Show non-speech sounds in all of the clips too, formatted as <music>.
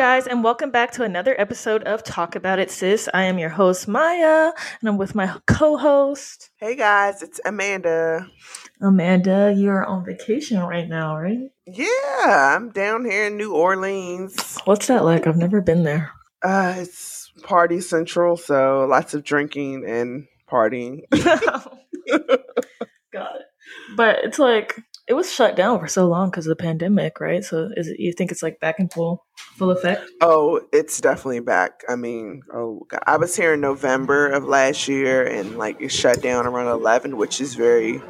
guys, and welcome back to another episode of Talk About It, Sis. I am your host, Maya, and I'm with my co host. Hey guys, it's Amanda. Amanda, you're on vacation right now, right? Yeah, I'm down here in New Orleans. What's that like? I've never been there. Uh, it's party central, so lots of drinking and partying. <laughs> Got it. But it's like it was shut down for so long because of the pandemic, right? So is it you think it's like back in full full effect? Oh, it's definitely back. I mean, oh, God. I was here in November of last year, and like it shut down around eleven, which is very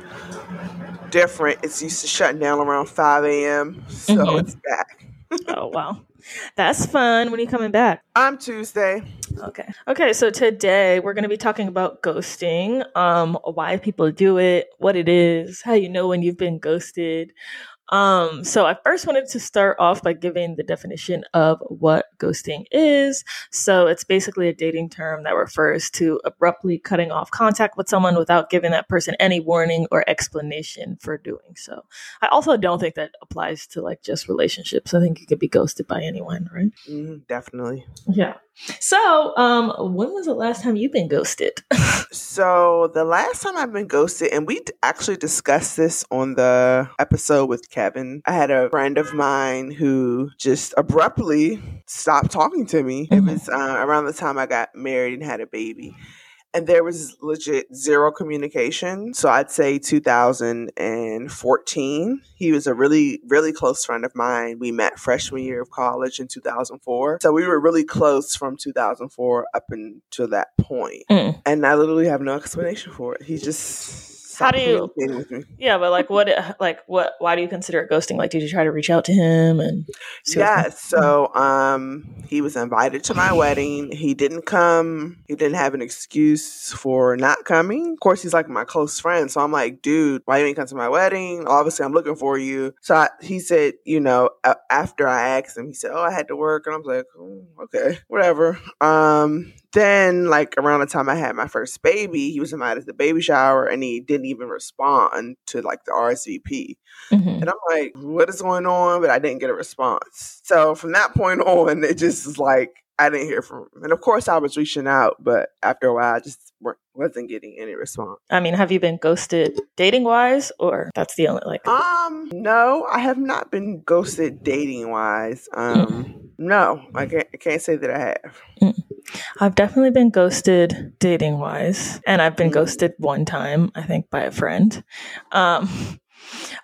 different. It's used to shutting down around five a.m., so Mhm. it's back. <laughs> oh wow. That's fun. When are you coming back? I'm Tuesday. Okay. Okay, so today we're going to be talking about ghosting, um why people do it, what it is, how you know when you've been ghosted. Um so I first wanted to start off by giving the definition of what ghosting is. So it's basically a dating term that refers to abruptly cutting off contact with someone without giving that person any warning or explanation for doing so. I also don't think that applies to like just relationships. I think you could be ghosted by anyone, right? Mhm, definitely. Yeah. So, um, when was the last time you've been ghosted? <laughs> So the last time I've been ghosted, and we actually discussed this on the episode with I had a friend of mine who just abruptly stopped talking to me. It Mhm. was uh, around the time I got married and had a baby. And there was legit zero communication. So I'd say 2014. He was a really, really close friend of mine. We met freshman year of college in 2004. So we were really close from 2004 up until that point Mm. and I literally have no explanation for it. He just How do you- communicating with me. Yeah, but like, what, like, what? Why do you consider it ghosting? Like, did you try to reach out to him and? Yeah, so um, he was invited to my wedding. He didn't come. He didn't have an excuse for not coming. Of course, he's like my close friend, so I'm like, dude, why you ain't come to my wedding? Obviously, I'm looking for you. So I, he said, you know, a- after I asked him, he said, oh, I had to work, and I was like, oh, okay, whatever. Um, then like around the time I had my first baby, he was invited to the baby shower, and he didn't even respond to like the RSVP. Mhm. And I'm like, what is going on? But I didn't get a response. So from that point <laughs> on, it just was like, I didn't hear from him. And of course, I was reaching out, but after a while, I just wa- wasn't getting any response. I mean, have you been ghosted dating wise, or that's the only like? Um, no, I have not been ghosted dating wise. Um, no, I can't, I can't say that I have. I've definitely been ghosted dating wise, and I've been Mhm. ghosted one time, I think, by a friend. Um,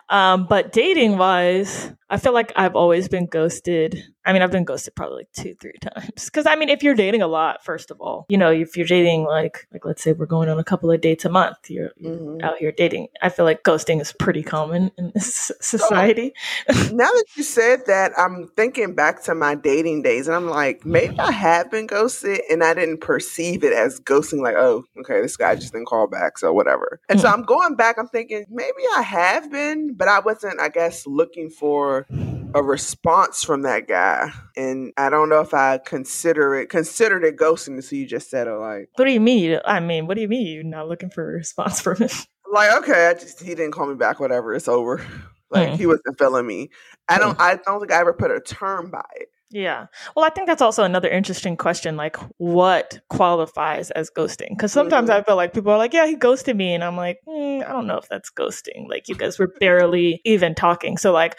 um, but dating wise, I feel like I've always been ghosted. I mean, I've been ghosted probably like two, three <laughs> times. Because I mean, if you're dating a lot, first of all, you know, if you're dating like, like let's say we're going on a couple of dates a month, you're, Mhm. out here dating. I feel like ghosting is pretty common in this <laughs> society. now that you <laughs> said that, I'm thinking back to my dating days, and I'm like, maybe I have been ghosted, and I didn't perceive it as ghosting. Like, oh, okay, this guy just didn't call back, so whatever. And so I'm going back. I'm thinking maybe I have been, but I wasn't. I guess looking for a response from that guy, and I don't know if I consider it considered it ghosting. So you just said it like, What do you mean? I mean, what do you mean you're not looking for a response from him? <laughs> like okay, I just he didn't call me back. Whatever, it's over. Like Mm. he wasn't feeling me. I don't. I don't think I ever put a term by it. Yeah. Well, I think that's also another interesting question. Like, what qualifies as ghosting? Because sometimes Mhm. I feel like people are like, yeah, he ghosted me. And I'm like, mm, I don't know if that's ghosting. Like, you guys were barely even talking. So, like,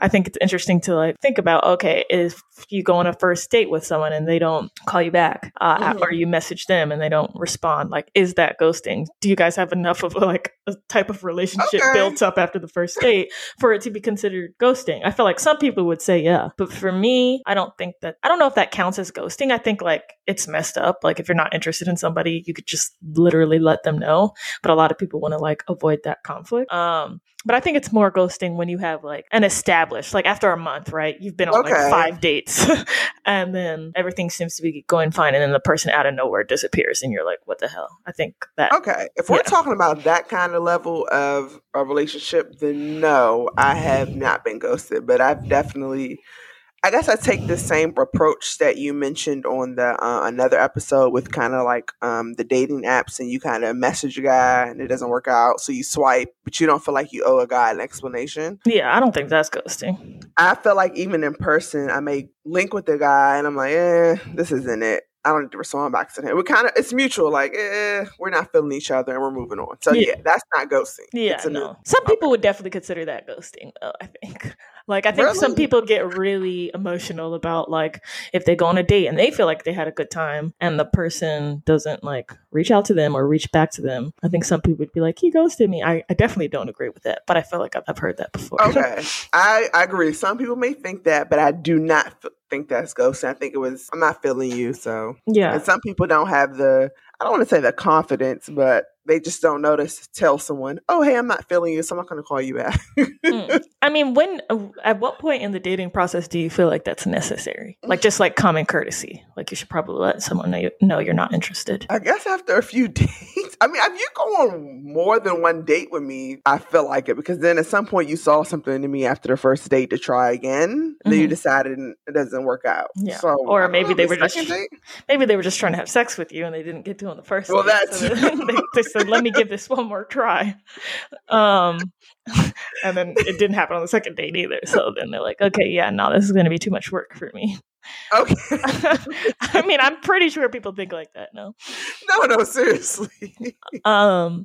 I think it's interesting to like think about okay, if you go on a first date with someone and they don't call you back, uh, Mhm. or you message them and they don't respond, like, is that ghosting? Do you guys have enough of like a type of relationship Okay. built up after the first date for it to be considered ghosting? I feel like some people would say yeah, but for me, I don't think that. I don't know if that counts as ghosting. I think like it's messed up. Like if you're not interested in somebody, you could just literally let them know. But a lot of people want to like avoid that conflict. Um, but I think it's more ghosting when you have like an established, like after a month, right? You've been on like five dates <laughs> and then everything seems to be going fine. And then the person out of nowhere disappears and you're like, what the hell? I think that. Okay, if we're Yeah. talking about that kind of level of a relationship, then no, I have not been ghosted, but I've definitely. I guess I take the same approach that you mentioned on the uh, another episode with kind of like um, the dating apps, and you kind of message a guy and it doesn't work out, so you swipe, but you don't feel like you owe a guy an explanation. Yeah, I don't think that's ghosting. I feel like even in person, I may link with the guy and I'm like, eh, this isn't it. I don't need to respond back to him. We're kind of it's mutual, like eh, we're not feeling each other and we're moving on. So yeah, Yeah. that's not ghosting. Yeah, It's a new- no. Some people would definitely consider that ghosting, though. I think. Like, I think some people get really emotional about like if they go on a date and they feel like they had a good time, and the person doesn't like reach out to them or reach back to them. I think some people would be like, "He ghosted me." I, I definitely don't agree with that, but I feel like I've, I've heard that before. Okay, <laughs> I, I agree. Some people may think that, but I do not f- think that's ghosting. I think it was I'm not feeling you. So, yeah, and some people don't have the I don't want to say the confidence, but they just don't notice. Tell someone, oh hey, I'm not feeling you, so I'm not going to call you back. Mm. <laughs> I mean, when at what point in the dating process do you feel like that's necessary? Like just like common courtesy, like you should probably let someone know, you, know you're not interested. I guess after a few <laughs> dates, I mean, if you go on more than one date with me, I feel like it because then at some point you saw something in me after the first date to try again. Then you Mhm. decided it doesn't work out. Yeah. So, Or maybe know, they were just- date? <laughs> Maybe they were just trying to have sex with you and they didn't get to on the first. Well, date, that's- so <laughs> they, they said, "Let me give this one more try," um, <laughs> and then it didn't happen on the second date either. So then they're like, "Okay, yeah, no, this is going to be too much work for me." Okay. <laughs> I mean, I'm pretty sure people think like that. No, no, no, seriously. um,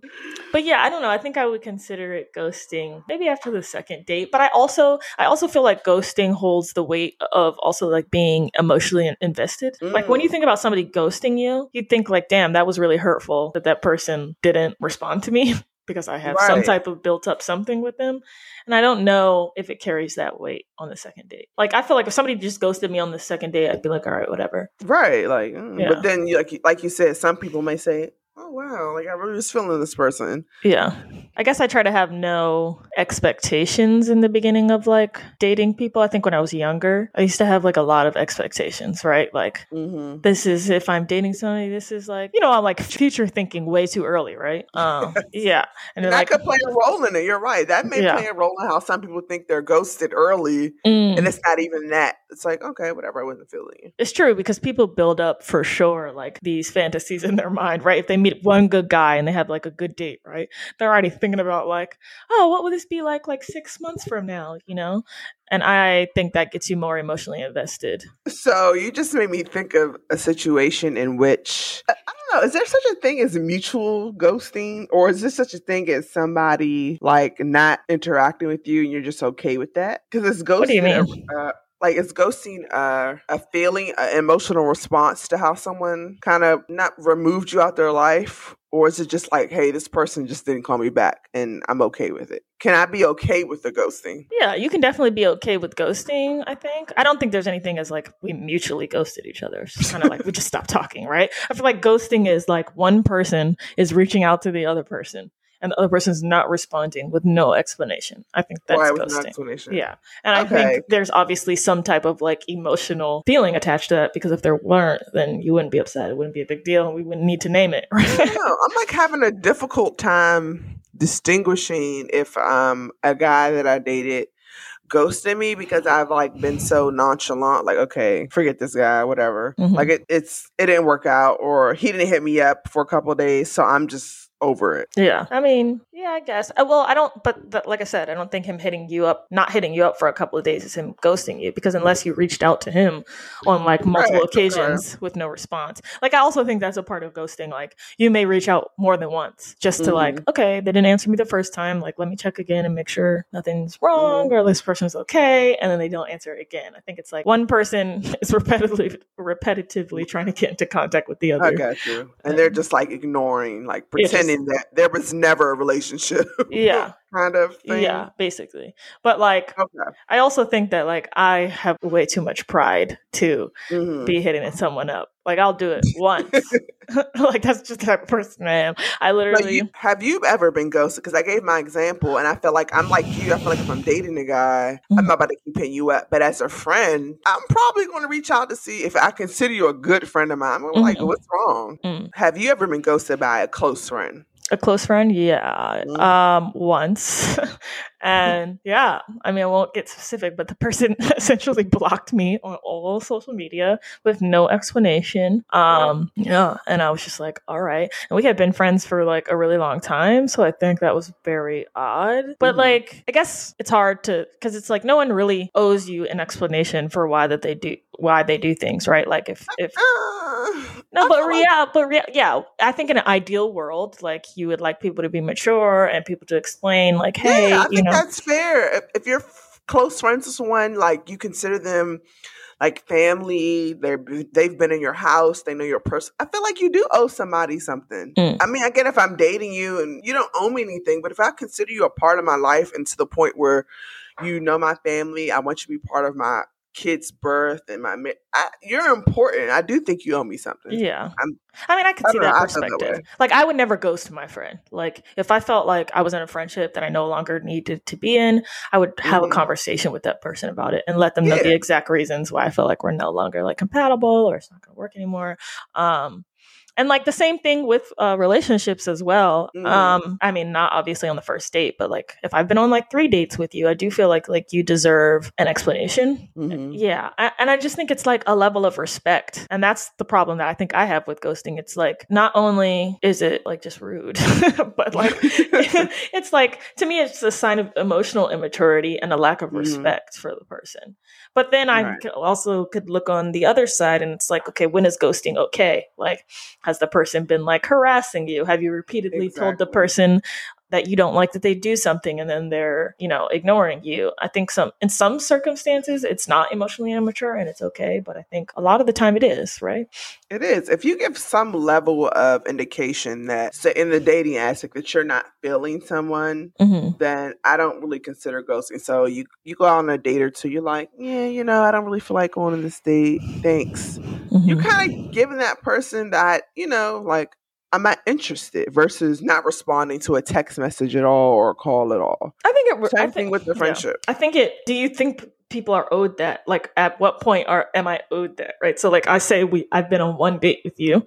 but yeah, I don't know. I think I would consider it ghosting maybe after the second date. But I also, I also feel like ghosting holds the weight of also like being emotionally in- invested. Like when you Mm. think about somebody ghosting you, you think like, damn, that was really hurtful that that person didn't respond to me <laughs> because I have some type of built up something with them. And I don't know if it carries that weight on the second date. Like I feel like if somebody just ghosted me on the second date, I'd be like, all right, whatever. Right, like, mm, Yeah. but then, you, like, like you said, some people may say, "Oh wow, like I really was feeling this person." Yeah. I guess I try to have no expectations in the beginning of like dating people. I think when I was younger, I used to have like a lot of expectations, right? Like, Mm-hmm. this is if I'm dating somebody, this is like, you know, I'm like future thinking way too early, right? Um, <laughs> yeah. And And like, that could play a role in it. You're right. That may Yeah. play a role in how some people think they're ghosted early, mm, and it's not even that. It's like, okay, whatever. I wasn't feeling you. it's true because people build up for sure like these fantasies in their mind, right? If they meet one good guy and they have like a good date, right? They're already thinking about like, oh, what will this be like like six months from now, you know? And I think that gets you more emotionally invested. So you just made me think of a situation in which I I don't know. Is there such a thing as mutual ghosting, or is there such a thing as somebody like not interacting with you and you're just okay with that? Because it's ghosting. What do you mean? Uh, like is ghosting uh, a feeling, an emotional response to how someone kind of not removed you out their life, or is it just like, hey, this person just didn't call me back and I'm okay with it? Can I be okay with the ghosting? Yeah, you can definitely be okay with ghosting, I think. I don't think there's anything as like we mutually ghosted each other. It's kind of like we just stopped talking, right? I feel like ghosting is like one person is reaching out to the other person and the other person's not responding with no explanation. I think that's Why no ghosting. explanation? Yeah. And I think there's obviously some type of like emotional feeling attached to that because if there weren't, then you wouldn't be upset. It wouldn't be a big deal and we wouldn't need to name it. Right? know. I'm like having a difficult time distinguishing if um a guy that I dated ghosted me because I've like been so nonchalant, like, okay, forget this guy, whatever. Mhm. Like it, it's it didn't work out or he didn't hit me up for a couple of days, so I'm just over it. Yeah. I mean, yeah, I guess. Uh, well, I don't, but th- like I said, I don't think him hitting you up, not hitting you up for a couple of days is him ghosting you because unless you reached out to him on like multiple Right, occasions with no response. Like, I also think that's a part of ghosting. Like, you may reach out more than once just to like, mm-hmm. okay, they didn't answer me the first time. Like, let me check again and make sure nothing's wrong mm-hmm. or this person's okay. And then they don't answer again. I think it's like one person <laughs> is repetitively, repetitively mm-hmm. trying to get into contact with the other. I got you. And they're just like ignoring, like Yeah, just- pretending that there was never a relationship. <laughs> Yeah. kind of thing. Yeah, basically. But like, Okay. I also think that like I have way too much pride to Mhm. be hitting someone up. Like I'll do it once. <laughs> <laughs> like that's just the type of person I am. I literally you, have you ever been ghosted? Because I gave my example, and I feel like I'm like you. I feel like if I'm dating a guy, I'm Mhm. not about to keep hitting you up. But as a friend, I'm probably going to reach out to see if I consider you a good friend of mine. I'm like, Mhm. what's wrong? Mm. Have you ever been ghosted by a close friend? A close friend, yeah, Mhm. um, once, <laughs> and yeah, I mean, I won't get specific, but the person <laughs> essentially blocked me on all social media with no explanation. Um, yeah, and I was just like, all right, and we had been friends for like a really long time, so I think that was very odd. But Mhm. like, I guess it's hard to because it's like no one really owes you an explanation for why that they do why they do things, right? Like if if no, but like- yeah, but rea- yeah, I think in an ideal world, like you would like people to be mature and people to explain, like, hey, yeah, I you think know, that's fair. If, if you're f- close friends with someone, like you consider them like family, they're they've been in your house, they know your person. I feel like you do owe somebody something. Mm. I mean, again, if I'm dating you and you don't owe me anything, but if I consider you a part of my life and to the point where you know my family, I want you to be part of my kid's birth and my ma- I, you're important. I do think you owe me something. yeah. I'm- I mean, I could I see know, that I that perspective. like, I would never ghost my friend. Like, if I felt like I was in a friendship that I no longer needed to be in, I would have Mhm. a conversation with that person about it and let them know the exact reasons why I feel like we're no longer like compatible or it's not going to work anymore. Um, and like the same thing with uh, relationships as well. Mhm. Um, I mean, not obviously on the first date, but like if I've been on like three dates with you, I do feel like like you deserve an explanation. Mhm. Yeah, I, and I just think it's like a level of respect, and that's the problem that I think I have with ghosting. It's like not only is it like just rude, <laughs> but like <laughs> <laughs> it's like to me, it's a sign of emotional immaturity and a lack of Mhm. respect for the person. But then I Right. could also could look on the other side, and it's like, okay, when is ghosting okay? Like, has the person been like harassing you? Have you repeatedly told the person that you don't like that they do something and then they're you know ignoring you i think some in some circumstances it's not emotionally immature and it's okay but i think a lot of the time it is right It is. If you give some level of indication that, so in the dating aspect, that you're not feeling someone, mm-hmm. then I don't really consider ghosting. So you you go out on a date or two, you're like, yeah, you know, I don't really feel like going on this date. Thanks. Mm-hmm. You kind of giving that person that, you know, like I'm not interested versus not responding to a text message at all or a call at all. i think it Same I thing think, with the yeah. friendship. i think it do you think people are owed that like at what point are am i owed that right so like i say we i've been on one date with you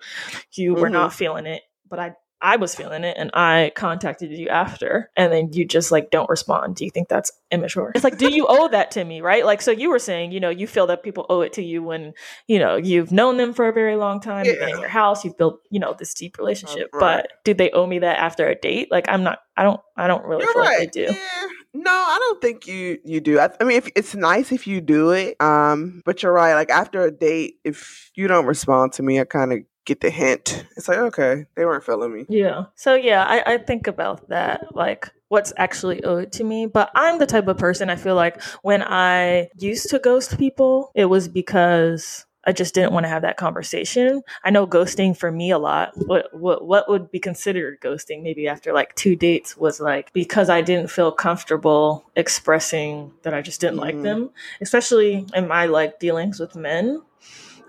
you were Mhm. not feeling it but i I was feeling it and I contacted you after and then you just like don't respond. Do you think that's immature? It's like, do you owe that to me? Right. Like, so you were saying, you know, you feel that people owe it to you when, you know, you've known them for a very long time, you've been in Yeah. your house, you've built, you know, this deep relationship. right. But do they owe me that after a date? Like, I'm not, I don't, I don't really You're feel right. like they do. Yeah. No, I don't think you you do. I, I mean, if, it's nice if you do it. Um, but you're right. Like after a date, if you don't respond to me, I kind of get the hint. It's like okay, they weren't feeling me. Yeah. So yeah, I, I think about that, like what's actually owed to me. But I'm the type of person I feel like when I used to ghost people, it was because I just didn't want to have that conversation. I know ghosting for me a lot. What what what would be considered ghosting maybe after like two dates was like because I didn't feel comfortable expressing that I just didn't like Mhm. them, especially in my like dealings with men.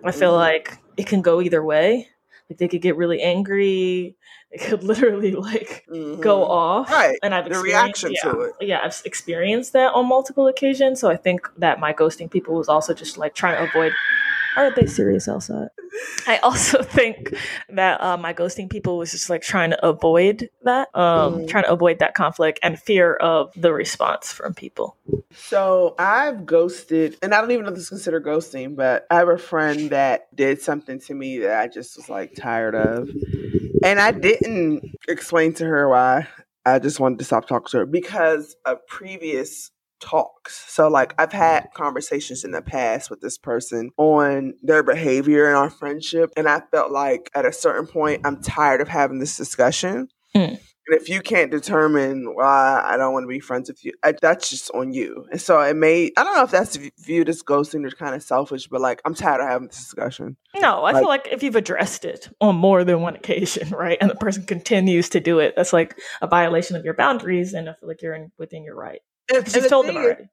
I feel Mhm. like it can go either way. Like they could get really angry. It could <laughs> literally like go Mhm. off. Right. And I've The reaction yeah, to it. Yeah, I've experienced that on multiple occasions. So I think that my ghosting people was also just like trying to avoid. Are they serious outside? I also <laughs> think that uh, my ghosting people was just like trying to avoid that, um, Mhm. trying to avoid that conflict and fear of the response from people. So I've ghosted, and I don't even know if this is considered ghosting, but I have a friend that did something to me that I just was like tired of. And I didn't explain to her why I just wanted to stop talking to her because of previous talks. So, like, I've had conversations in the past with this person on their behavior and our friendship. And I felt like at a certain point, I'm tired of having this discussion. Mm. And if you can't determine why I don't want to be friends with you, I, that's just on you. And so it may, I don't know if that's viewed as ghosting or kind of selfish, but like, I'm tired of having this discussion. No, I Like- feel like if you've addressed it on more than one occasion, <laughs> right, and the person continues to do it, that's like a violation of your boundaries, and I feel like you're in, within your right And, because and you've the told them already.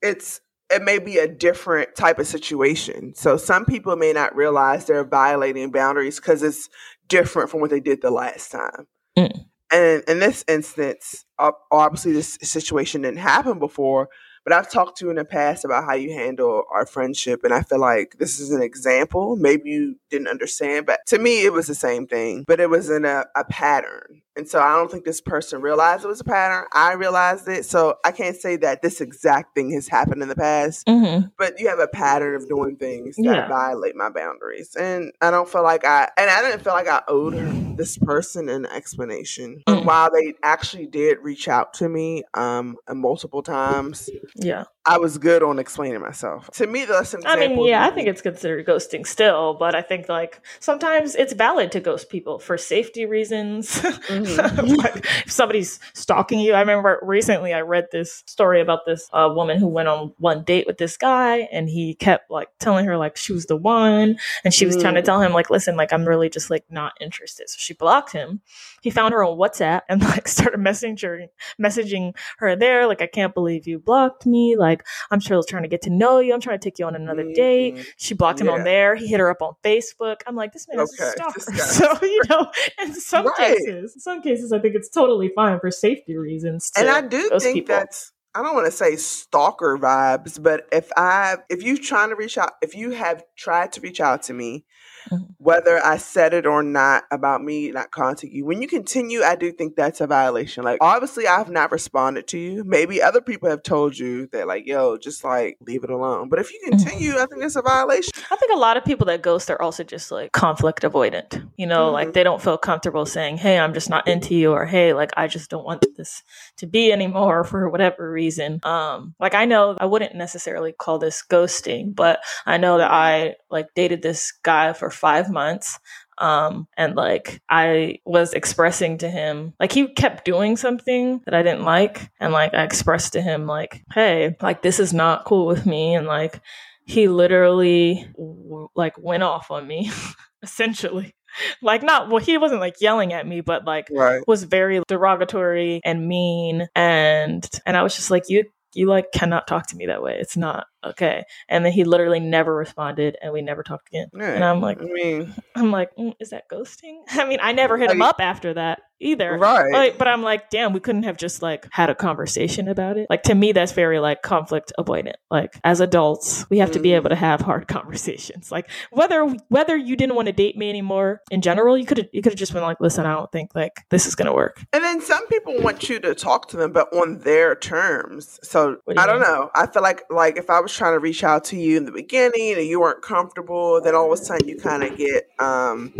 it's it may be a different type of situation. So some people may not realize they're violating boundaries because it's different from what they did the last time. Mm. And in this instance, obviously this situation didn't happen before, but I've talked to you in the past about how you handle our friendship, and I feel like this is an example. Maybe you didn't understand, but to me, it was the same thing, but it was in a, a pattern. And so I don't think this person realized it was a pattern. I realized it. So I can't say that this exact thing has happened in the past, mm-hmm. but you have a pattern of doing things that yeah. violate my boundaries. And I don't feel like I, and I didn't feel like I owed this person an explanation. Mm. And while they actually did reach out to me um, multiple times, yeah. I was good on explaining myself. To me, that's an I mean, yeah, I think it's considered ghosting still, but I think like sometimes it's valid to ghost people for safety reasons. <laughs> Mm-hmm. <laughs> like if somebody's stalking you. I remember recently I read this story about this uh, woman who went on one date with this guy and he kept like telling her like she was the one and she was mm. trying to mm. tell him like, listen, like I'm really just like not interested. So she blocked him. He found her on WhatsApp and <laughs> like started messaging messaging her there. Like, I can't believe you blocked me. Like I'm still trying to get to know you. I'm trying to take you on another mm-hmm. date. She blocked him yeah. on there. He hit her up on Facebook. I'm like, this man is okay. a stalker. <laughs> So, you know, in some right. cases, in some cases, I think it's totally fine for safety reasons. and I do think people. that's I don't want to say stalker vibes, but if I if you're trying to reach out, if you have tried to reach out to me Mm-hmm. whether I said it or not about me not contacting you. When you continue, I do think that's a violation. Like, obviously, I have not responded to you. Maybe other people have told you that, like, yo, just like leave it alone. But if you mm-hmm. continue, I think it's a violation. I think a lot of people that ghost are also just like conflict avoidant. You know, mm-hmm. like they don't feel comfortable saying, hey, I'm just not into you, or hey, like I just don't want this to be anymore <laughs> for whatever reason. Um, like I know I wouldn't necessarily call this ghosting, but I know that I like dated this guy for five months. Um, and like I was expressing to him, like he kept doing something that I didn't like. And like I expressed to him, like, hey, like this is not cool with me. And like he literally w- like went off on me, <laughs> essentially like not well he wasn't like yelling at me but like right. was very derogatory and mean and and i was just like you you like cannot talk to me that way it's not okay. And then he literally never responded and we never talked again. Right. And I'm like, I mean, I'm like, mm, is that ghosting? <laughs> I mean, I never hit him up after that either. Right. Like, but I'm like, damn, we couldn't have just like had a conversation about it. Like to me, that's very like conflict avoidant. Like as adults, we have mm. to be able to mm. have hard <laughs> conversations. Like whether whether you didn't want to date me anymore in general, you could have you could have just been like, listen, I don't think like this is gonna work. And then some people want you to talk to them, but on their terms. So do I don't know. I feel like like if I was was trying to reach out to you in the beginning and you weren't comfortable, then all of a sudden you kind of get um,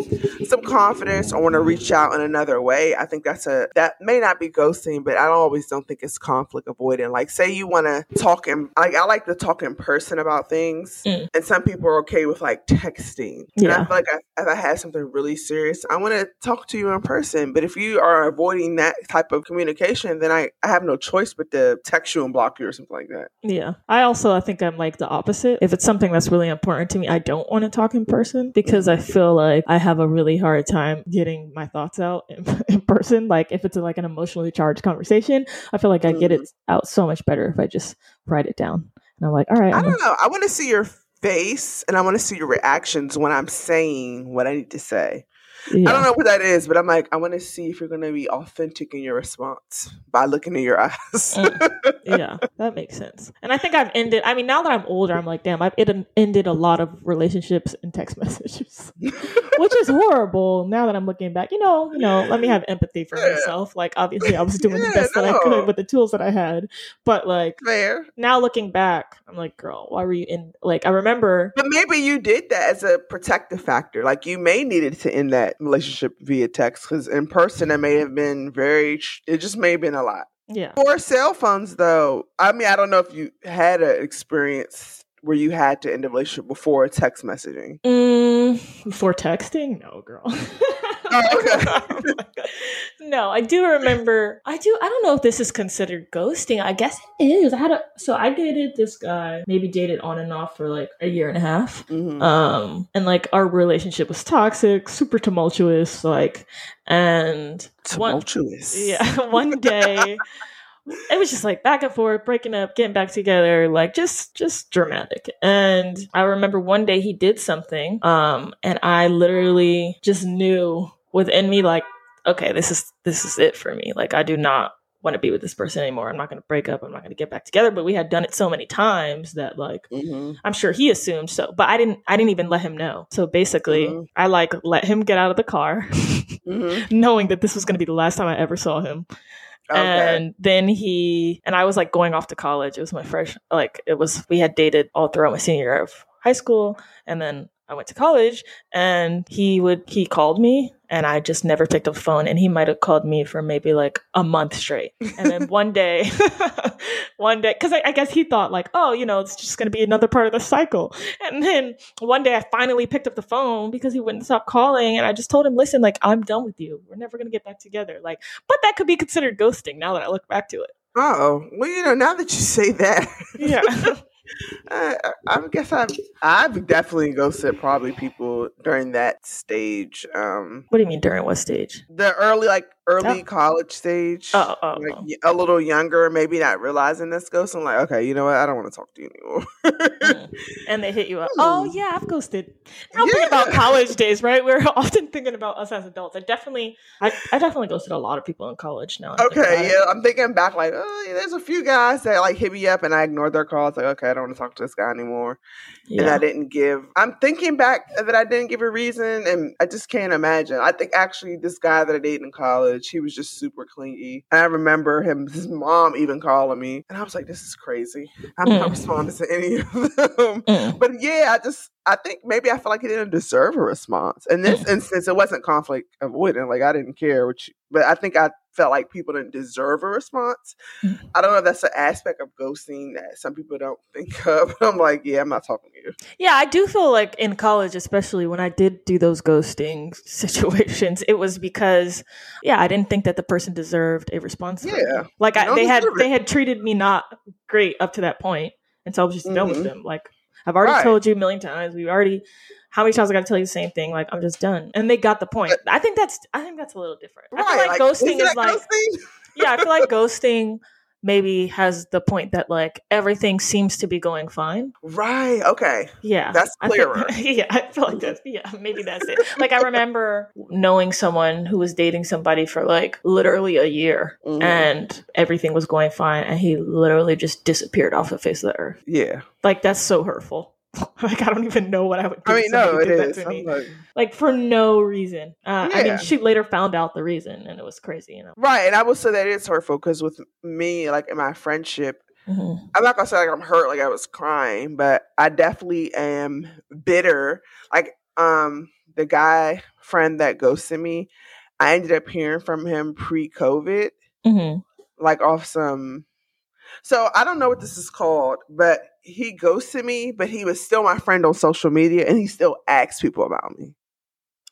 some confidence or want to reach out in another way. I think that's a that may not be ghosting, but I always don't think it's conflict avoiding. Like say you want to talk in like I like to talk in person about things, mm. and some people are okay with like texting. Yeah. And I feel like I, if I had something really serious, I want to talk to you in person. But if you are avoiding that type of communication, then I, I have no choice but to text you and block you or something like that. Yeah. I also I think I'm like the opposite. If it's something that's really important to me, I don't want to talk in person because I feel like I have a really hard time getting my thoughts out in, <laughs> in person. Like if it's a, like an emotionally charged conversation, I feel like I get it mm-hmm. out so much better if I just write it down. And I'm like, all right. I don't know. I want to see your face and I want to see your reactions when I'm saying what I need to say. Yeah. I don't know what that is, but I'm like, I want to see if you're going to be authentic in your response by looking in your eyes. mm. <laughs> Yeah, that makes sense. And I think I've ended. I mean, now that I'm older, I'm like, damn, I've ended a lot of relationships in text <laughs> messages, which is horrible. Now that I'm looking back, you know, you know, let me have empathy for yeah. myself. Like, obviously, I was doing yeah, the best no. that I could with the tools that I had, but like, fair. Now looking back, I'm like, girl, why were you in? Like, I remember, but maybe you did that as a protective factor. Like, you may needed to end that relationship via text because in person it may have been very it just may have been a lot. Yeah. For cell phones though i mean i don't know if you had an experience where you had to end a relationship before text messaging. Mm, before texting? No girl <laughs> Oh, <laughs> okay. no, I do remember. I do. I don't know if this is considered ghosting. I guess it is. I had a. So I dated this guy. Maybe dated on and off for like a year and a half. Mm-hmm. Um, and like our relationship was toxic, super tumultuous. Like, and tumultuous. One, yeah. <laughs> One day. it was just like back and forth breaking up getting back together like just just dramatic and i remember one day he did something um and i literally just knew within me like okay this is this is it for me like i do not want to be with this person anymore. I'm not going to break up. I'm not going to get back together. But we had done it so many times that like Mhm. I'm sure he assumed so. But I didn't. I didn't even let him know. So basically, Mhm. I like let him get out of the car, Mhm. <laughs> knowing that this was going to be the last time I ever saw him. Okay. And then he and I was like going off to college. It was my first like it was we had dated all throughout my senior year of high school and then I went to college and he would he called me and I just never picked up the phone and he might have called me for maybe like a month straight. And then one day <laughs> one day because I, I guess he thought like, oh, you know, it's just gonna be another part of the cycle. And then one day I finally picked up the phone because he wouldn't stop calling and I just told him, listen, like I'm done with you. We're never gonna get back together. Like but that could be considered ghosting now that I look back to it. oh, well, you know, now that you say that, Yeah. <laughs> I, I I guess I've I've definitely ghosted probably people during that stage. Um, what do you mean during what stage? the early like early Oh. college stage. Oh, oh, like oh. a little younger, maybe not realizing this ghost. I'm like, okay, you know what? I don't want to talk to you anymore. Mm. And they hit you up. Oh Hmm. yeah, I've ghosted. I'm thinking about <laughs> college days, right? We're <laughs> often thinking about us as adults. I definitely, I, I definitely ghosted a lot of people in college. Now, Okay, yeah, I'm thinking back like, oh, yeah, there's a few guys that like hit me up and I ignored their calls. Like, okay, I don't want to talk to this guy anymore. And. I didn't give. I'm thinking back that I didn't give a reason, and I just can't imagine. I think actually this guy that I dated in college, he was just super clingy. And I remember him, <laughs> his mom even calling me, and I was like, this is crazy. I'm not Mm. responding to any of <laughs> them. Mm. But yeah, I just I think maybe I feel like he didn't deserve a response. In this instance, it wasn't conflict avoidant. Like I didn't care, which but I think I felt like people didn't deserve a response. Mm. I don't know if that's an aspect of ghosting that some people don't <laughs> think of. I'm like, yeah, I'm not talking to you. Yeah, I do feel like in college, especially when I did do those ghosting <laughs> situations, it was because, yeah, I didn't think that the person deserved a response. Yeah. like I, they had it. they had treated me not great up to that point, and so I was just done with Mhm. them. Like I've already Right. told you a million times. We already. How many times I got to tell you the same thing? Like I'm just done, and they got the point. I think that's I think that's a little different. I feel like, ghosting isn't is like ghosting? yeah, I feel like <laughs> ghosting maybe has the point that like everything seems to be going fine. right. Okay. Yeah, That's I think- clearer. <laughs> yeah, I feel like that's yeah, maybe that's it. Like I <laughs> remember knowing someone who was dating somebody for like literally a year, Mhm. and everything was going fine, and he literally just disappeared off the face of the earth. Yeah. Like that's so hurtful. <laughs> like I don't even know what I would do. I mean, no, it is. to me. I'm like- Like for no reason. Uh, I mean, she later found out the reason, and it was crazy. You know. right. And I will say that it is hurtful because with me, like in my friendship, Mhm. I'm not gonna say like I'm hurt, like I was crying, but I definitely am bitter. Like um the guy friend that ghosted me, I ended up hearing from him pre-COVID, Mhm. like off some. So I don't know what this is called, but he ghosted me, but he was still my friend on social media, and he still asks people about me.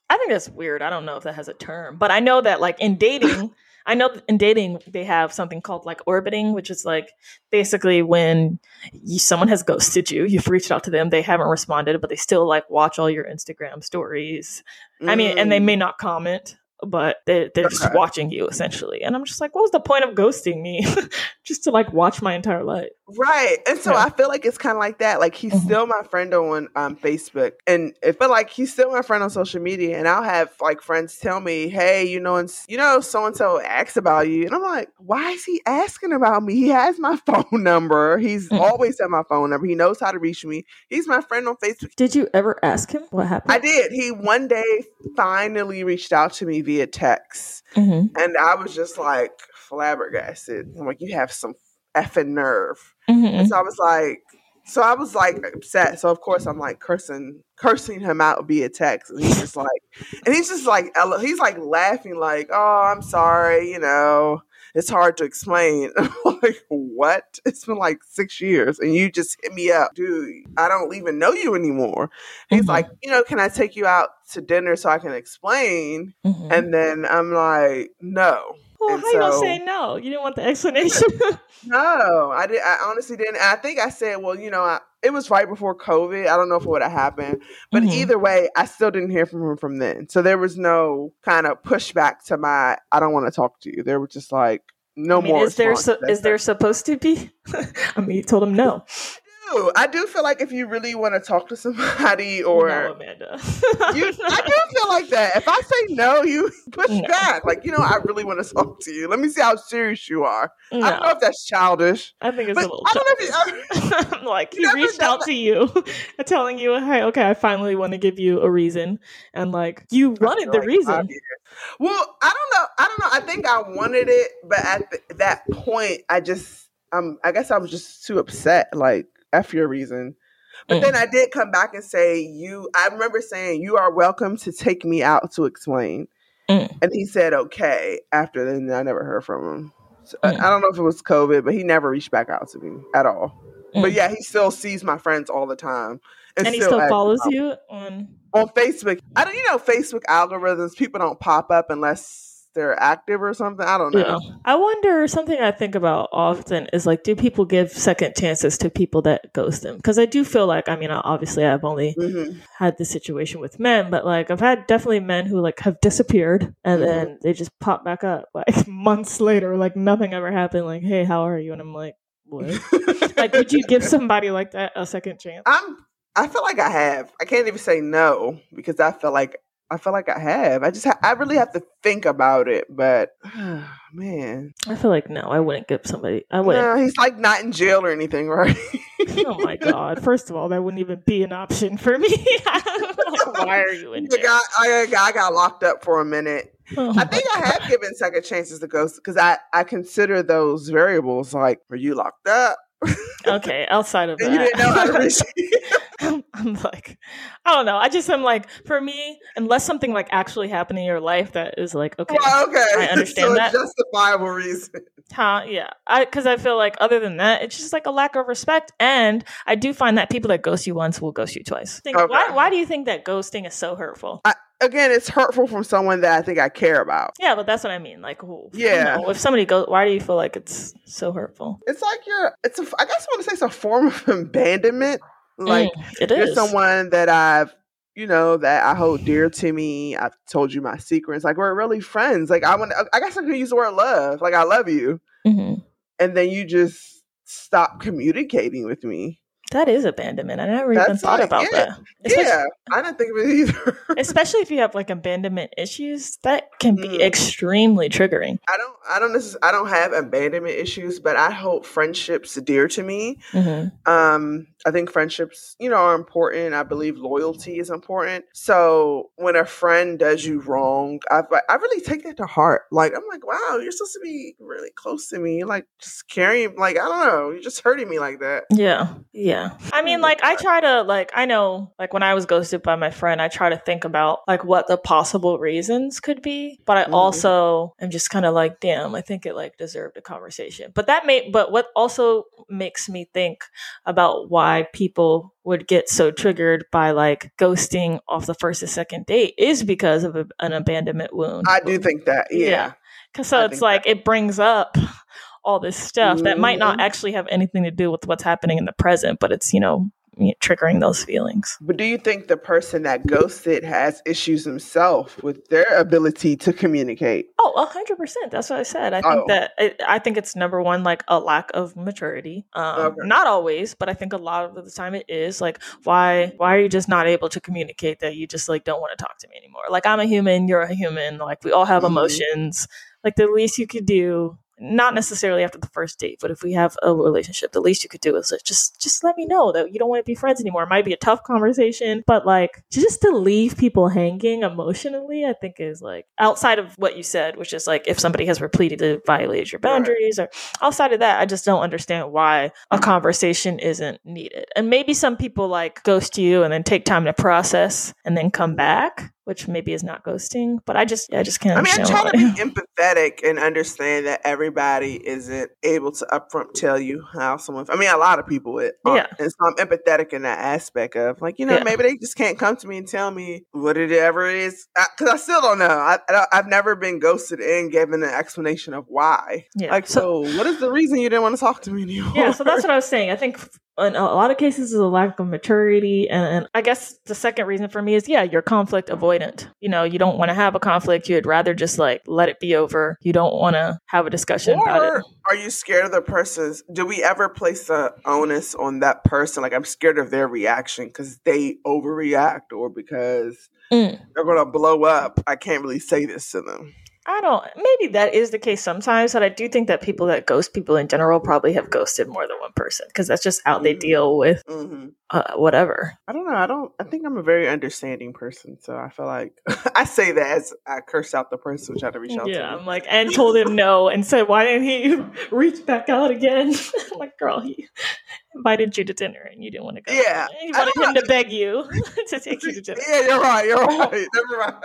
I think that's weird. I don't know if that has a term, but I know that like in dating, <laughs> I know that in dating they have something called like orbiting, which is like basically when you, someone has ghosted you, you've reached out to them, they haven't responded, but they still like watch all your Instagram stories. I mean, and they Mm. may not comment, but they're, they're just Okay. watching you essentially. And I'm just like, what was the point of ghosting me? <laughs> just to like watch my entire life. Right. And so Yeah. I feel like it's kind of like that. Like he's Mhm. still my friend on um, Facebook. And it felt like he's still my friend on social media. And I'll have like friends tell me, hey, you know, and you know, so and so asks about you. And I'm like, why is he asking about me? He has my <laughs> phone number. He's Mhm. always had my phone number. He knows how to reach me. He's my friend on Facebook. Did you ever ask him what happened? I did. He one day finally reached out to me via text. hmm And I was just like flabbergasted. I'm like, you have some effing nerve. hmm And so I was like, so I was like upset. So of course I'm like cursing, cursing him out via text, and he's just like, and he's just like, he's like laughing, like, oh, I'm sorry, you know, it's hard to explain. <laughs> Like, what? It's been like six years, and you just hit me up, dude. I don't even know you anymore. He's Mhm. like, you know, can I take you out to dinner so I can explain? hmm And then I'm like, no. Well, and how you gonna say no? You didn't want the explanation. <laughs> No, I did. I honestly didn't. And I think I said, well, you know, I, it was right before COVID. I don't know if it would have happened, but Mhm. either way, I still didn't hear from him from then. So there was no kind of pushback to my. I don't want to talk to you. There was just like no I mean, more. is there so, that is there supposed to be? <laughs> I mean, you told him no. Do. I do feel like if you really want to talk to somebody or no, Amanda. you, I do feel like that. If I say no, you <laughs> push No. back. Like, you know, I really want to talk to you. Let me see how serious you are. no, I don't know if that's childish. I think it's a little I don't know if you childish. <laughs> like he reached done out to you <laughs> telling you hey okay i finally want to give you a reason and like you wanted the like, reason. Well, I don't know. I don't know. I think I wanted it, but at th- that point, I just, um, I guess I was just too upset. Like, f your reason. But Mm. then I did come back and say, "You." I remember saying, "You are welcome to take me out to explain." Mm. And he said, "Okay." After then, I never heard from him. So, I- Mm. I, don't know if it was COVID, but he never reached back out to me at all. But Mm. yeah, he still sees my friends all the time, and he still asks follows you on on Facebook. I don't, you know, Facebook algorithms. People don't pop up unless they're active or something. I don't know. Yeah. I wonder something I think about often is like, do people give second chances to people that ghost them? Because I do feel like, I mean, obviously, I've only hmm had this situation with men, but like, I've had definitely men who like have disappeared and Mhm. then they just pop back up <laughs> like months later, like nothing ever happened. Like, hey, how are you? And I'm like, what? <laughs> like, would you give somebody like that a second chance? I'm. I feel like I have. I can't even say no because I feel like I feel like I have. I just. Ha- I really have to think about it. But <sighs> man, I feel like no, I wouldn't give somebody. I wouldn't. no, he's like not in jail or anything, right? <laughs> oh my god! First of all, that wouldn't even be an option for me. <laughs> like, why are you in jail? guy, I, I got locked up for a minute. Oh I think I have given second chances to ghosts because I I consider those variables like were you locked up <laughs> okay, outside of and you didn't know how to that, reach. I'm, <laughs> I'm like, I don't know. I just am like, for me, unless something like actually happened in your life that is like, okay, Well, okay, I <laughs> understand so that. justifiable reason. huh, yeah, I because I feel like other than that, it's just like a lack of respect. And I do find that people that ghost you once will ghost you twice. Think, Okay. Why? Why do you think that ghosting is so hurtful? Again, it's hurtful from someone that I think I care about. Yeah, but that's what I mean. Like, who? Yeah. you know, if somebody goes, why do you feel like it's so hurtful? It's like you're. It's a. I guess I want to say it's a form of <laughs> abandonment. Like Mm, it you're is. someone that I've, you know, that I hold dear to me. I've told you my secrets. Like we're really friends. Like I want. I guess I could use the word love. Like I love you, Mhm. and then you just stop communicating with me. That is abandonment. I never even thought like- about yeah. that. Especially, yeah, I didn't think of it either. <laughs> especially if you have like abandonment issues, that can be Mm. extremely triggering. I don't. I don't. Necess- I don't have abandonment issues, but I hold friendships dear to me. Mm-hmm. Um, I think friendships, you know, are important. I believe loyalty is important. So when a friend does you wrong, I I really take that to heart. Like I'm like, wow, you're supposed to be really close to me. You're like just carrying, like I don't know, you're just hurting me like that. Yeah. Yeah. I mean, like, I try to, like, I know, like, when I was ghosted by my friend, I try to think about, like, what the possible reasons could be. But I Mhm. also am just kind of like, damn, I think it, like, deserved a conversation. But that may, but what also makes me think about why people would get so triggered by, like, ghosting off the first or second date is because of a, an abandonment wound. I do think that, yeah. Yeah. Cause so I it's like it brings up all this stuff that might not Mhm. actually have anything to do with what's happening in the present, but it's, you know, triggering those feelings. But do you think the person that ghosted has issues himself with their ability to communicate? Oh, a hundred percent. That's what I said. I think Oh. that it, I think it's number one, like a lack of maturity. Um, Okay. Not always, but I think a lot of the time it is. Like, why? Why are you just not able to communicate that you just like don't want to talk to me anymore? Like, I'm a human. You're a human. Like, we all have Mhm. emotions. Like, the least you could do. Not necessarily after the first date, but if we have a relationship, the least you could do is just just let me know that you don't want to be friends anymore. It might be a tough conversation, but like just to leave people hanging emotionally, I think is like outside of what you said, which is like if somebody has repeatedly violated your Right. boundaries or outside of that, I just don't understand why a conversation isn't needed. And maybe some people like ghost you and then take time to process and then come back, which maybe is not ghosting. But I just I just can't I mean, I try to be <laughs> empathetic and understand that everybody isn't able to upfront tell you how someone. I mean, a lot of people it. Uh, yeah. and so I'm empathetic in that aspect of like, you know, Yeah. maybe they just can't come to me and tell me what it ever is because I, still don't know. I, I, I've never been ghosted and given an explanation of why. Yeah. Like, so, what is the reason you didn't want to talk to me anymore? yeah so that's what i was saying i think in a lot of cases is a lack of maturity. And, and, i guess the second reason for me is yeah you're conflict avoidant. You know you don't want to have a conflict. You'd rather just like let it be over. You don't want to have a discussion or about it. Are you scared of the person's do we ever place the onus on that person? Like i'm scared of their reaction because they overreact or because Mm. they're gonna blow up. I can't really say this to them I don't. Maybe that is the case sometimes, but I do think that people that ghost people in general probably have ghosted more than one person because that's just how they Mhm. deal with hmm uh, whatever. I don't know. I don't. I think I'm a very understanding person, so I feel like <laughs> I say that as I curse out the person who tried to reach out Yeah, to me. Yeah. I'm like, and told him no, and said, "Why didn't he <laughs> reach back out again?" <laughs> I'm like, girl, he invited you to dinner and you didn't want to go. Yeah, he wanted him to beg you to take you to dinner. Yeah, you're right. You're right. Never mind.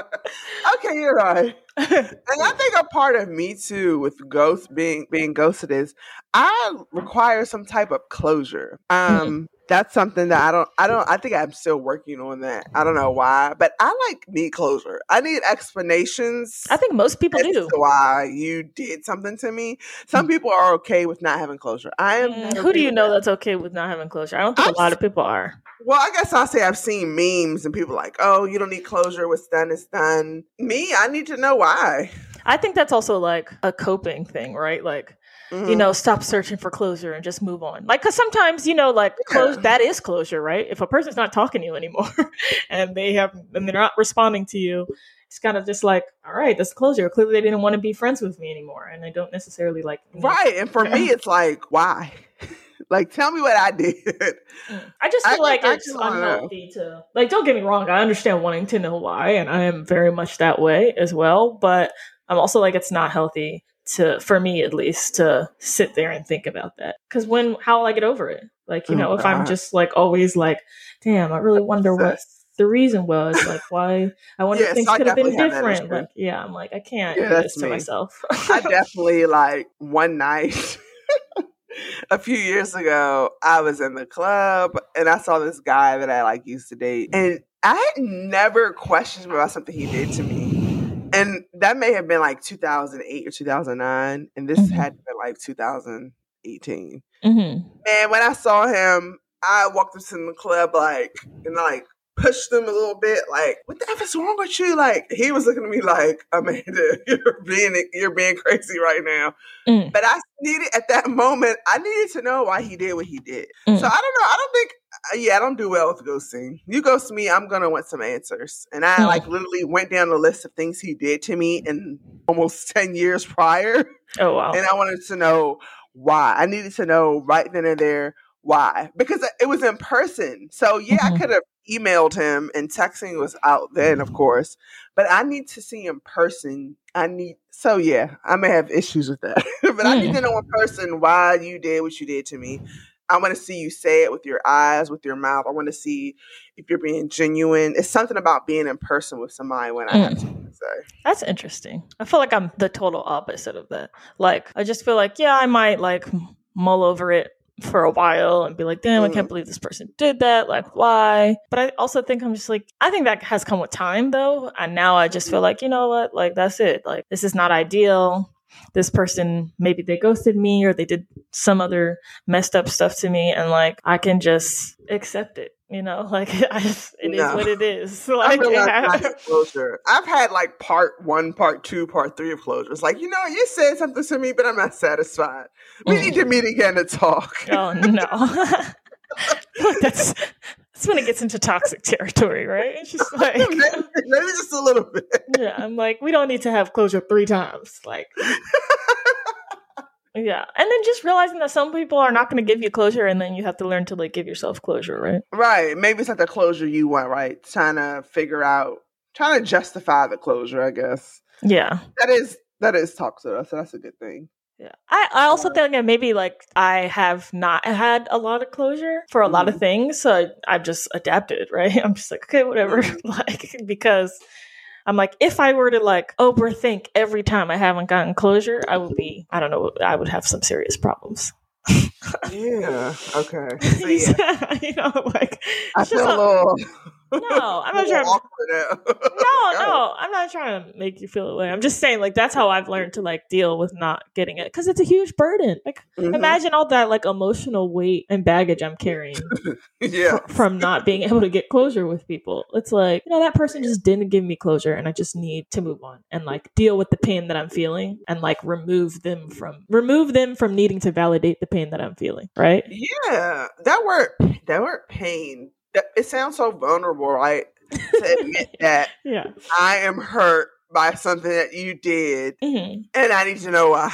Okay, you're right. And I think a part of me too, with ghost being being ghosted, is I require some type of closure. Um, that's something that I don't. I don't. I think I'm still working on that. I don't know why, but I like need closure. I need explanations. I think most people do. why you did something to me. Some people are okay with not having closure. I am. Mm, Who do you know that. that's okay with not having closure? I don't think I've a lot of people are. Well, I guess I'll say I've seen memes and people like, oh, you don't need closure. What's done is done. Me, I need to know why. I think that's also like a coping thing, right? Like, you Mhm. know, stop searching for closure and just move on. Like, because sometimes, you know, like close that is closure, right? If a person's not talking to you anymore <laughs> and they have and they're not responding to you, it's kind of just like, all right, that's closure. Clearly, they didn't want to be friends with me anymore, and I don't necessarily like. Right. And for <laughs> me, it's like, why? <laughs> like, tell me what I did. <laughs> I just I feel like just it's unhealthy to like. Don't get me wrong. I understand wanting to know why, and I am very much that way as well. But I'm also like, it's not healthy to, for me at least, to sit there and think about that. Because when, how will I get over it? Like, you Oh, know, if I'm just like always like, damn, I really wonder what the reason was. Like, why? I wonder if things I could have been have different. Like, yeah, I'm like, I can't Yeah, do this to me. myself. I <laughs> definitely, like, one night. <laughs> A few years ago, I was in the club and I saw this guy that I like used to date, and I had never questioned him about something he did to me. And that may have been like 2008 or 2009, and this Mhm. had been like 2018. hmm And when I saw him, I walked up to the club like and like pushed him a little bit, like, what the F is wrong with you? Like he was looking at me like, Amanda, <laughs> you're being you're being crazy right now. Mm. But I needed at that moment, I needed to know why he did what he did. Mm. So I don't know. I don't think uh, yeah, I don't do well with ghosting. You ghost me, I'm gonna want some answers. And I Mm. like literally went down the list of things he did to me in almost <laughs> 10 years prior Oh wow. and I wanted to know why. I needed to know right then and there why because it was in person. So yeah, Mhm. I could have emailed him and texting was out then, of course, but I need to see in person. I need so yeah, I may have issues with that, <laughs> but I need to know in person why you did what you did to me. I want to see you say it with your eyes, with your mouth. I want to see if you're being genuine. It's something about being in person with somebody when I have something to say. That's interesting. I feel like I'm the total opposite of that. Like, I just feel like, yeah, I might like mull over it for a while and be like, damn, I can't mm. believe this person did that. Like, why? But I also think I'm just like, I think that has come with time though. And now I just feel like, you know what? Like, that's it. Like, this is not ideal. This person, maybe they ghosted me or they did some other messed up stuff to me. And like, I can just accept it. You know, <laughs> like I just, it is No. what it is. <laughs> Like, I need closure. I've had like part one, part two, part three of closure. It's like, you know, you said something to me, but I'm not satisfied. We Mm. need to meet again to talk. Oh no. <laughs> Look, that's that's when it gets into toxic territory, right? It's just like maybe, maybe just a little bit. Yeah, I'm like, we don't need to have closure three times. Like Yeah. And then just realizing that some people are not gonna give you closure and then you have to learn to like give yourself closure, right? Right. Maybe it's not the closure you want, right? Trying to figure out, trying to justify the closure, I guess. Yeah. That is, that is toxic. So that's a good thing. Yeah. I, I also think that maybe like I have not had a lot of closure for a lot of mm-hmm. things. So I, I've just adapted, <laughs> right? I'm just like, okay, whatever. Mm-hmm. <laughs> like, because I'm like, if I were to like overthink every time I haven't gotten closure, I would be, I don't know, I would have some serious problems. Yeah. Okay. <laughs> So yeah, <laughs> you know, like, I feel a a- little. No, I'm <laughs> not trying. To, <laughs> no, no, I'm not trying to make you feel away. I'm just saying, like that's how I've learned to like deal with not getting it because it's a huge burden. Like, mm-hmm. imagine all that like emotional weight and baggage I'm carrying. <laughs> yeah, fr- from not being able to get closure with people. It's like you know that person just didn't give me closure, and I just need to move on and like deal with the pain that I'm feeling and like remove them from remove them from needing to validate the pain that I'm feeling. Right? Yeah, that word that word pain. It sounds so vulnerable, right? to admit <laughs> that yeah. I am hurt by something that you did, mm-hmm. and I need to know why.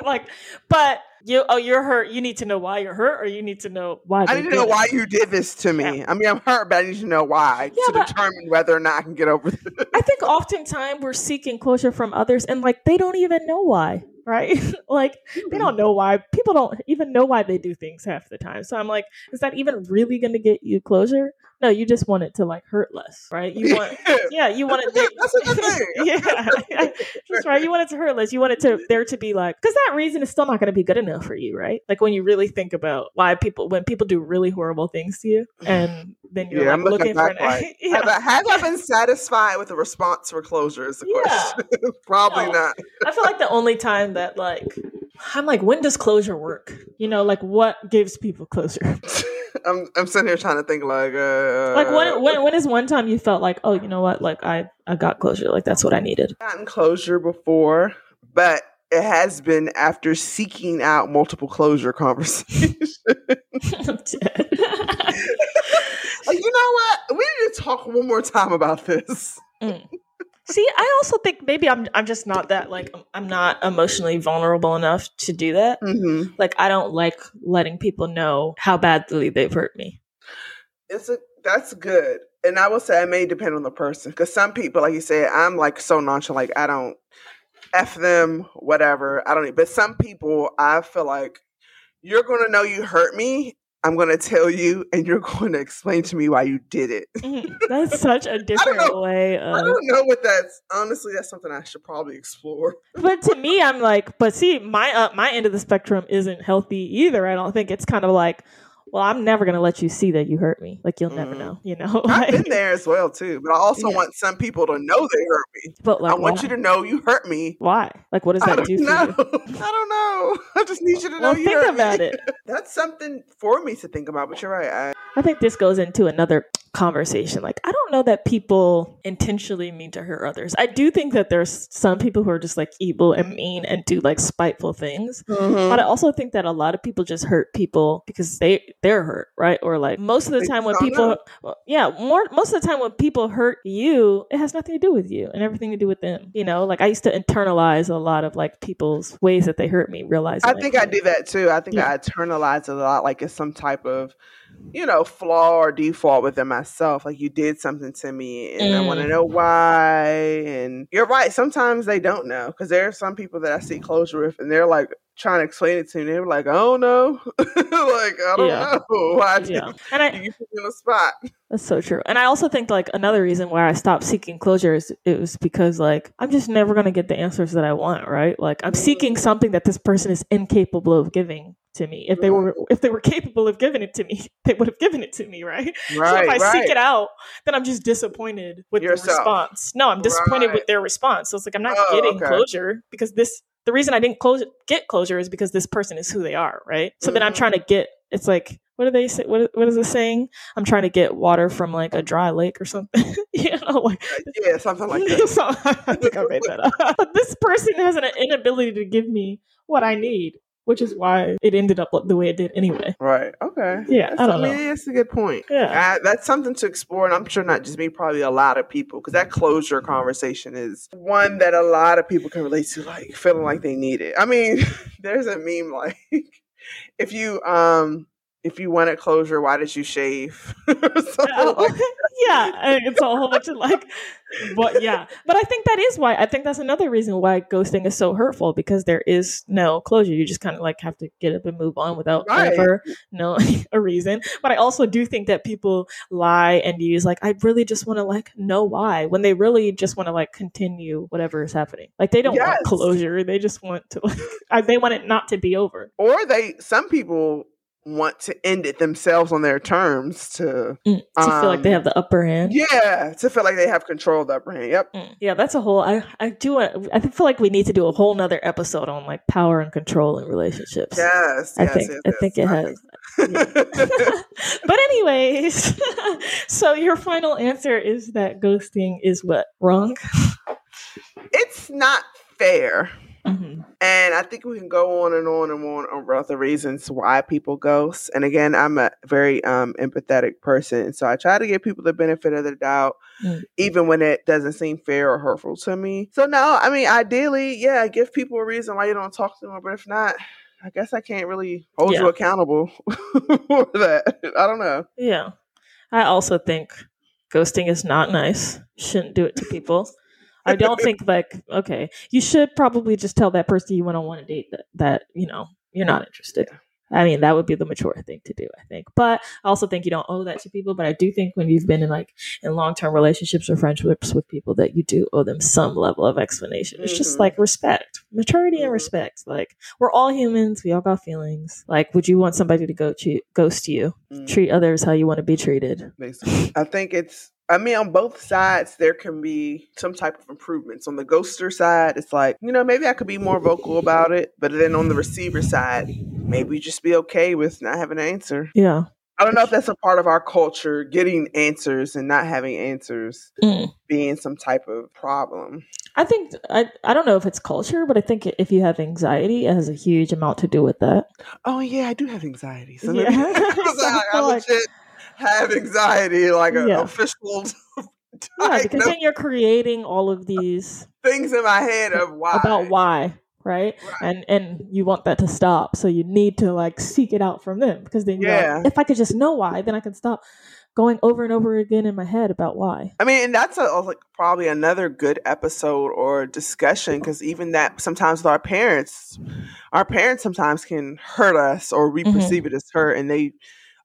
<laughs> like, but you oh you're hurt. You need to know why you're hurt, or you need to know why. I need to know it. why you did this to me. Yeah. I mean, I'm hurt, but I need to know why yeah, to determine whether or not I can get over this. <laughs> I think oftentimes we're seeking closure from others, and like they don't even know why right? <laughs> like they hmm. don't know why. People don't even know why they do things half the time. So I'm like, is that even really going to get you closure? No, you just want it to like hurt less, right? You want, <laughs> yeah, you want it. To, That's a thing. <laughs> yeah, <laughs> that's right. You want it to hurt less. You want it to there to be like because that reason is still not going to be good enough for you, right? Like when you really think about why people when people do really horrible things to you, and then you're yeah, like looking, looking for an, like, yeah. have, I, have I been satisfied with the response for closure? Is the yeah. question? Probably no. not. I feel like the only time that like I'm like, when does closure work? You know, like what gives people closure? <laughs> I'm I'm sitting here trying to think like uh, like when when when is one time you felt like oh you know what like I I got closure like that's what I needed. Gotten closure before, but it has been after seeking out multiple closure <laughs> conversations. <laughs> you know what? We need to talk one more time about this. Mm. See, I also think maybe I'm I'm just not that like I'm not emotionally vulnerable enough to do that. Mm-hmm. Like I don't like letting people know how badly they've hurt me. It's a that's good, and I will say it may depend on the person because some people, like you said, I'm like so nonchalant. Like I don't f them, whatever. I don't. But some people, I feel like you're gonna know you hurt me I'm going to tell you, and you're going to explain to me why you did it. Mm-hmm. <laughs> that's such a different way. Of... I don't know what that's. Honestly, that's something I should probably explore. <laughs> but to me, I'm like, but see, my uh, my end of the spectrum isn't healthy either. I don't think it's kind of like, well, I'm never gonna let you see that you hurt me. Like you'll mm-hmm. never know, you know. I've <laughs> been there as well too, but I also yeah. want some people to know they hurt me. But like, I want why? you to know you hurt me. Why? Like, what does that do know. for you? <laughs> I don't know. <laughs> I just need you to know well, you think about me. it. That's something for me to think about. But you're right. I, I think this goes into another conversation. Like, I don't know that people intentionally mean to hurt others. I do think that there's some people who are just like evil and mean and do like spiteful things. Mm-hmm. But I also think that a lot of people just hurt people because they they're hurt, right? Or like most of the time when people, well, yeah, more most of the time when people hurt you, it has nothing to do with you and everything to do with them. You know, like I used to internalize a lot of like people's ways that they hurt me. Realizing, I think like, I do that too. I think yeah. I internalize a lot, like it's some type of you know, flaw or default within myself. Like you did something to me and mm. I want to know why. And you're right. Sometimes they don't know because there are some people that I see closure with and they're like trying to explain it to me. They're like, I don't know. <laughs> like, I don't yeah. know. <laughs> Why yeah. and I, <laughs> you put me in a spot. That's so true. And I also think like another reason why I stopped seeking closure is it was because like I'm just never gonna get the answers that I want, right? Like I'm seeking something that this person is incapable of giving to me. If they were if they were capable of giving it to me, <laughs> they would have given it to me, right? right <laughs> so if I right. seek it out, then I'm just disappointed with Yourself. the response. No, I'm disappointed with their response. So it's like I'm not oh, getting okay. closure because this the reason I didn't close get closure is because this person is who they are, right? So mm-hmm. then I'm trying to get it's like what do they say? What, what is it saying? I'm trying to get water from like a dry lake or something. <laughs> you know, like yeah, something like that. so, I think I made that up. But this person has an inability to give me what I need which is why it ended up the way it did anyway. Right. Okay. Yeah. That's, I don't I mean, know. That's a good point. Yeah. I, that's something to explore, and I'm sure not just me, probably a lot of people, because that closure conversation is one that a lot of people can relate to, like feeling like they need it. I mean, <laughs> there's a meme like <laughs> if you um if you wanted closure, why did you shave? <laughs> oh, <laughs> like yeah, it's a whole bunch of like, but yeah, but I think that is why I think that's another reason why ghosting is so hurtful because there is no closure. You just kind of like have to get up and move on without right. ever no <laughs> a reason. But I also do think that people lie and use like I really just want to like know why when they really just want to like continue whatever is happening. Like they don't yes. want closure; they just want to like they want it not to be over. Or they some people want to end it themselves on their terms to Mm, to feel like they Um, have the upper hand. yeah to feel like they have control of the upper hand. Yep. Mm. Yeah, that's a whole. I I do. want- I feel like we need to do a whole nother episode on like power and control in relationships. Yes. I yes, think yes, I think it yes. has. <laughs> but anyways, <laughs> so your final answer is that ghosting is what wrong? it's not fair. And I think we can go on and on and on about the reasons why people ghost. And again, I'm a very um, empathetic person. So I try to give people the benefit of the doubt, Mm. even when it doesn't seem fair or hurtful to me. So, no, I mean, ideally, yeah, give people a reason why you don't talk to them. But if not, I guess I can't really hold Yeah. you accountable <laughs> for that. I don't know. Yeah, I also think ghosting is not nice. Shouldn't do it to people. I don't think like okay, you should probably just tell that person you went on one date that that you know you're not interested. I mean, that would be the mature thing to do, I think. But I also think you don't owe that to people. But I do think when you've been in like in long term relationships or friendships with people, that you do owe them some level of explanation. It's just Mhm. like respect, maturity, and Mhm. respect. Like we're all humans. We all got feelings. Like, would you want somebody to go che- ghost you? Mm. Treat others how you want to be treated. basically. I think it's I mean on both sides there can be some type of improvements. On the ghoster side, it's like, you know, maybe I could be more vocal about it, but then on the receiver side, maybe just be okay with not having an answer. Yeah. I don't know if that's a part of our culture, getting answers and not having answers Mm. being some type of problem. I think I I don't know if it's culture, but I think if you have anxiety, it has a huge amount to do with that. Oh yeah, I do have anxiety. So Yeah. <laughs> maybe- <laughs> I, I So, like- legit have anxiety, like an Yeah. official <laughs> Yeah, because then you're creating all of these things in my head of why. about why, right? Right. And and you want that to stop, so you need to like seek it out from them because then Yeah. if I could just know why, then I can stop going over and over again in my head about why. I mean, and that's a, like probably another good episode or discussion because even that sometimes with our parents, our parents sometimes can hurt us or we Mhm. perceive it as hurt, and they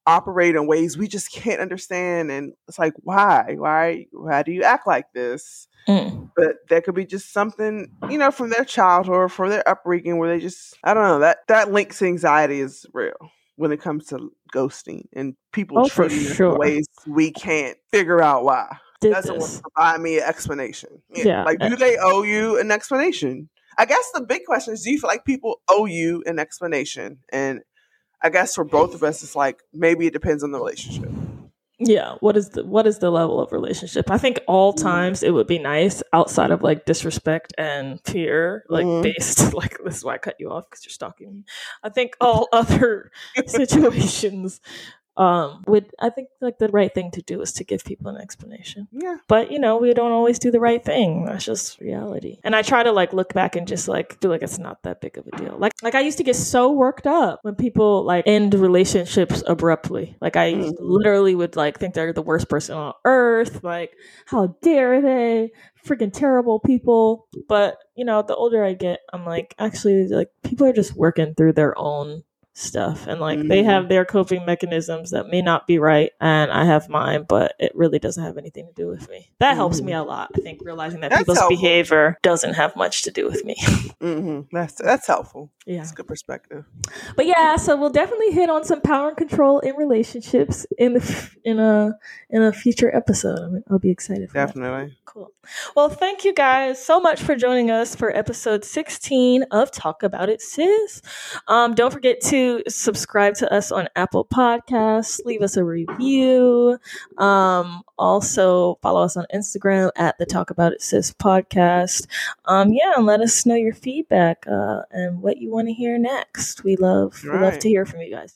operate in ways we just can't understand. And it's like, why, why, why do you act like this? Mm. But that could be just something you know from their childhood or from their upbringing where they just I don't know that that links anxiety is real when it comes to ghosting and people Oh, treating us in ways we can't figure out why Did doesn't want this? to provide me an explanation. Yeah. Like, do they owe you an explanation? I guess the big question is do you feel like people owe you an explanation? And I guess for both of us, it's like maybe it depends on the relationship. Yeah, what is the what is the level of relationship? I think all Mhm. times it would be nice outside of like disrespect and fear, like Mhm. based <laughs> like this is why I cut you off because you're stalking me. I think all <laughs> other <laughs> situations um would I think like the right thing to do is to give people an explanation. Yeah. But you know, we don't always do the right thing. That's just reality. And I try to like look back and just like feel like it's not that big of a deal. Like like I used to get so worked up when people like end relationships abruptly. Like I Mhm. literally would like think they're the worst person on earth. Like, how dare they? Freaking terrible people. But, you know, the older I get, I'm like, actually like people are just working through their own stuff and like they Mhm. have their coping mechanisms that may not be right and I have mine but it really doesn't have anything to do with me. That helps Mhm. me a lot. I think realizing that That's people's helpful. behavior doesn't have much to do with me. <laughs> hmm That's that's helpful. yeah. That's a good perspective. But yeah, so we'll definitely hit on some power and control in relationships in the f- in a in a future episode. I mean, I'll be excited for that. Definitely. Cool. Well, thank you guys so much for joining us for episode 16 of Talk About It Sis. Um, don't forget to subscribe to us on Apple Podcasts, leave us a review. Um, also follow us on Instagram at the Talk About It Sis podcast. Um, yeah, and let us know your feedback uh, and what you want to hear next. We love we love to hear from you guys.